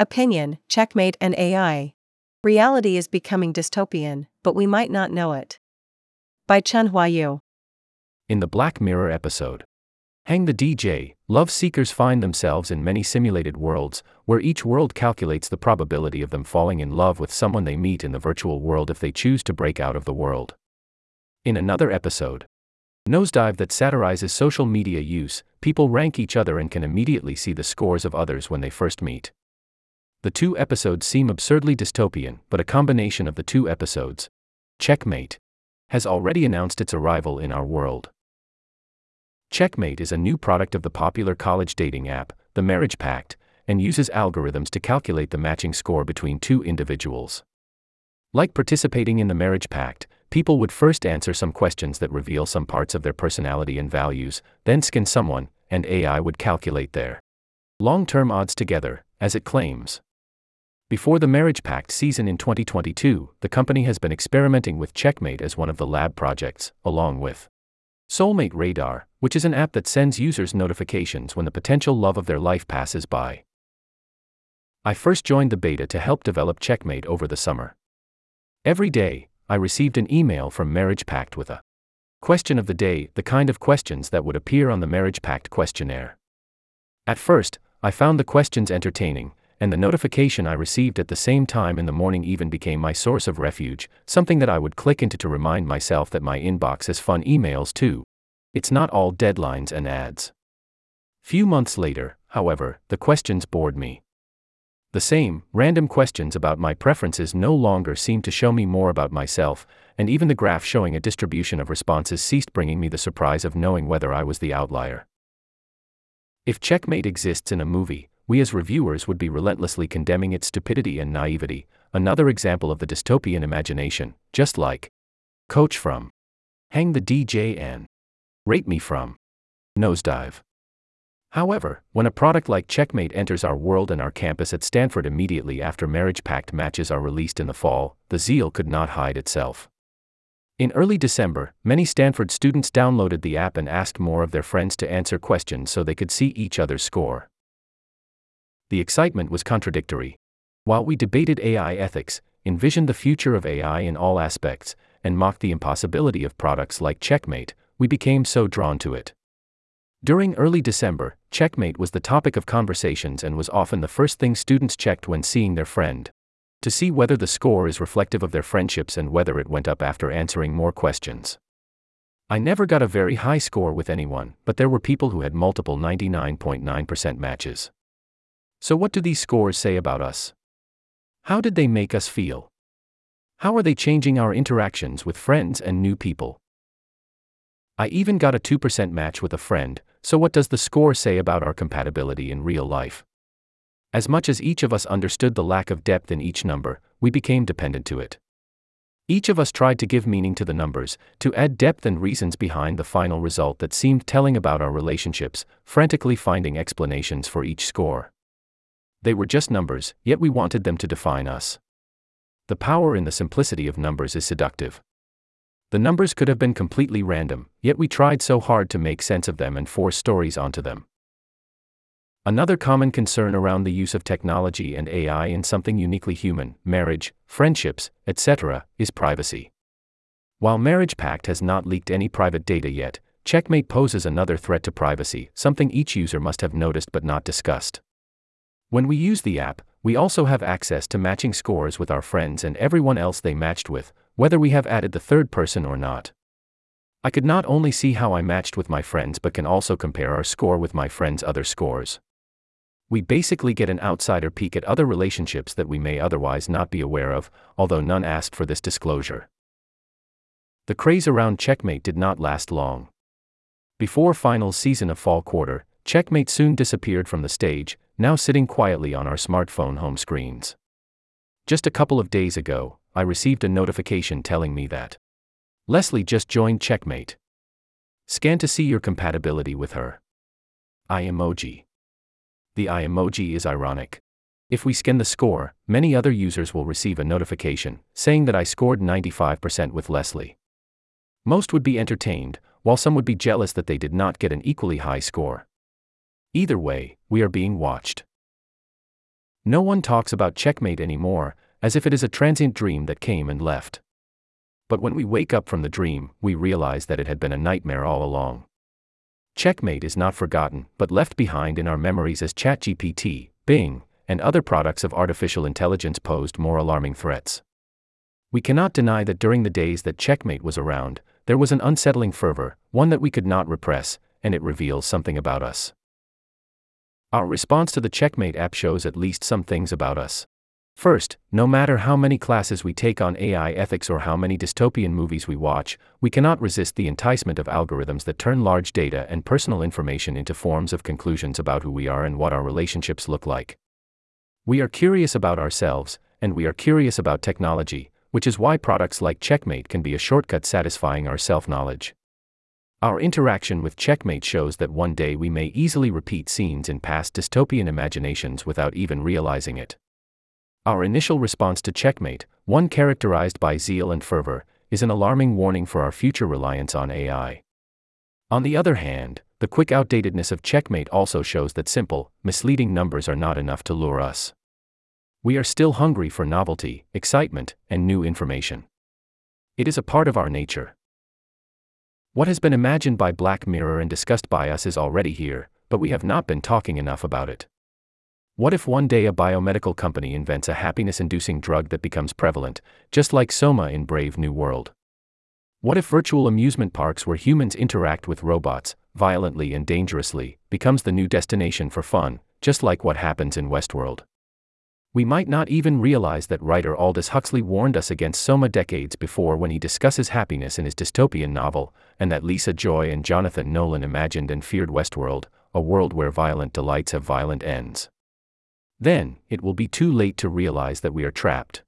Opinion, checkmate, and AI. Reality is becoming dystopian, but we might not know it. By Chun Hua Yu. In the Black Mirror episode, Hang the DJ, love seekers find themselves in many simulated worlds, where each world calculates the probability of them falling in love with someone they meet in the virtual world if they choose to break out of the world. In another episode, Nosedive that satirizes social media use, people rank each other and can immediately see the scores of others when they first meet. The two episodes seem absurdly dystopian, but a combination of the two episodes, Checkmate, has already announced its arrival in our world. Checkmate is a new product of the popular college dating app, The Marriage Pact, and uses algorithms to calculate the matching score between two individuals. Like participating in the Marriage Pact, people would first answer some questions that reveal some parts of their personality and values, then skin someone, and AI would calculate their long term odds together, as it claims. Before the Marriage Pact season in 2022, the company has been experimenting with Checkmate as one of the lab projects, along with Soulmate Radar, which is an app that sends users notifications when the potential love of their life passes by. I first joined the beta to help develop Checkmate over the summer. Every day, I received an email from Marriage Pact with a question of the day, the kind of questions that would appear on the Marriage Pact questionnaire. At first, I found the questions entertaining, and the notification I received at the same time in the morning even became my source of refuge, something that I would click into to remind myself that my inbox has fun emails too. It's not all deadlines and ads. Few months later, however, the questions bored me. The same, random questions about my preferences no longer seemed to show me more about myself, and even the graph showing a distribution of responses ceased bringing me the surprise of knowing whether I was the outlier. If checkmate exists in a movie, we as reviewers would be relentlessly condemning its stupidity and naivety, another example of the dystopian imagination, just like Coach from Hang the DJ and Rate Me from Nosedive. However, when a product like Checkmate enters our world and our campus at Stanford immediately after Marriage Pact matches are released in the fall, the zeal could not hide itself. In early December, many Stanford students downloaded the app and asked more of their friends to answer questions so they could see each other's score. The excitement was contradictory. While we debated AI ethics, envisioned the future of AI in all aspects, and mocked the impossibility of products like Checkmate, we became so drawn to it. During early December, Checkmate was the topic of conversations and was often the first thing students checked when seeing their friend. To see whether the score is reflective of their friendships and whether it went up after answering more questions. I never got a very high score with anyone, but there were people who had multiple 99.9% matches. So, what do these scores say about us? How did they make us feel? How are they changing our interactions with friends and new people? I even got a 2% match with a friend, so what does the score say about our compatibility in real life? As much as each of us understood the lack of depth in each number, we became dependent to it. Each of us tried to give meaning to the numbers, to add depth and reasons behind the final result that seemed telling about our relationships, frantically finding explanations for each score. They were just numbers, yet we wanted them to define us. The power in the simplicity of numbers is seductive. The numbers could have been completely random, yet we tried so hard to make sense of them and force stories onto them. Another common concern around the use of technology and AI in something uniquely human, marriage, friendships, etc., is privacy. While Marriage Pact has not leaked any private data yet, Checkmate poses another threat to privacy, something each user must have noticed but not discussed. When we use the app, we also have access to matching scores with our friends and everyone else they matched with, whether we have added the third person or not. I could not only see how I matched with my friends but can also compare our score with my friends' other scores. We basically get an outsider peek at other relationships that we may otherwise not be aware of, although none asked for this disclosure. The craze around Checkmate did not last long. Before final season of fall quarter, Checkmate soon disappeared from the stage, now sitting quietly on our smartphone home screens. Just a couple of days ago, I received a notification telling me that Leslie just joined Checkmate. Scan to see your compatibility with her. Eye emoji. The eye emoji is ironic. If we scan the score, many other users will receive a notification saying that I scored 95% with Leslie. Most would be entertained, while some would be jealous that they did not get an equally high score. Either way, we are being watched. No one talks about checkmate anymore, as if it is a transient dream that came and left. But when we wake up from the dream, we realize that it had been a nightmare all along. Checkmate is not forgotten, but left behind in our memories as ChatGPT, Bing, and other products of artificial intelligence posed more alarming threats. We cannot deny that during the days that Checkmate was around, there was an unsettling fervor, one that we could not repress, and it reveals something about us. Our response to the Checkmate app shows at least some things about us. First, no matter how many classes we take on AI ethics or how many dystopian movies we watch, we cannot resist the enticement of algorithms that turn large data and personal information into forms of conclusions about who we are and what our relationships look like. We are curious about ourselves, and we are curious about technology, which is why products like Checkmate can be a shortcut satisfying our self knowledge. Our interaction with Checkmate shows that one day we may easily repeat scenes in past dystopian imaginations without even realizing it. Our initial response to Checkmate, one characterized by zeal and fervor, is an alarming warning for our future reliance on AI. On the other hand, the quick outdatedness of Checkmate also shows that simple, misleading numbers are not enough to lure us. We are still hungry for novelty, excitement, and new information. It is a part of our nature. What has been imagined by Black Mirror and discussed by us is already here, but we have not been talking enough about it. What if one day a biomedical company invents a happiness inducing drug that becomes prevalent, just like Soma in Brave New World? What if virtual amusement parks where humans interact with robots, violently and dangerously, becomes the new destination for fun, just like what happens in Westworld? We might not even realize that writer Aldous Huxley warned us against Soma decades before when he discusses happiness in his dystopian novel, and that Lisa Joy and Jonathan Nolan imagined and feared Westworld, a world where violent delights have violent ends. Then, it will be too late to realize that we are trapped.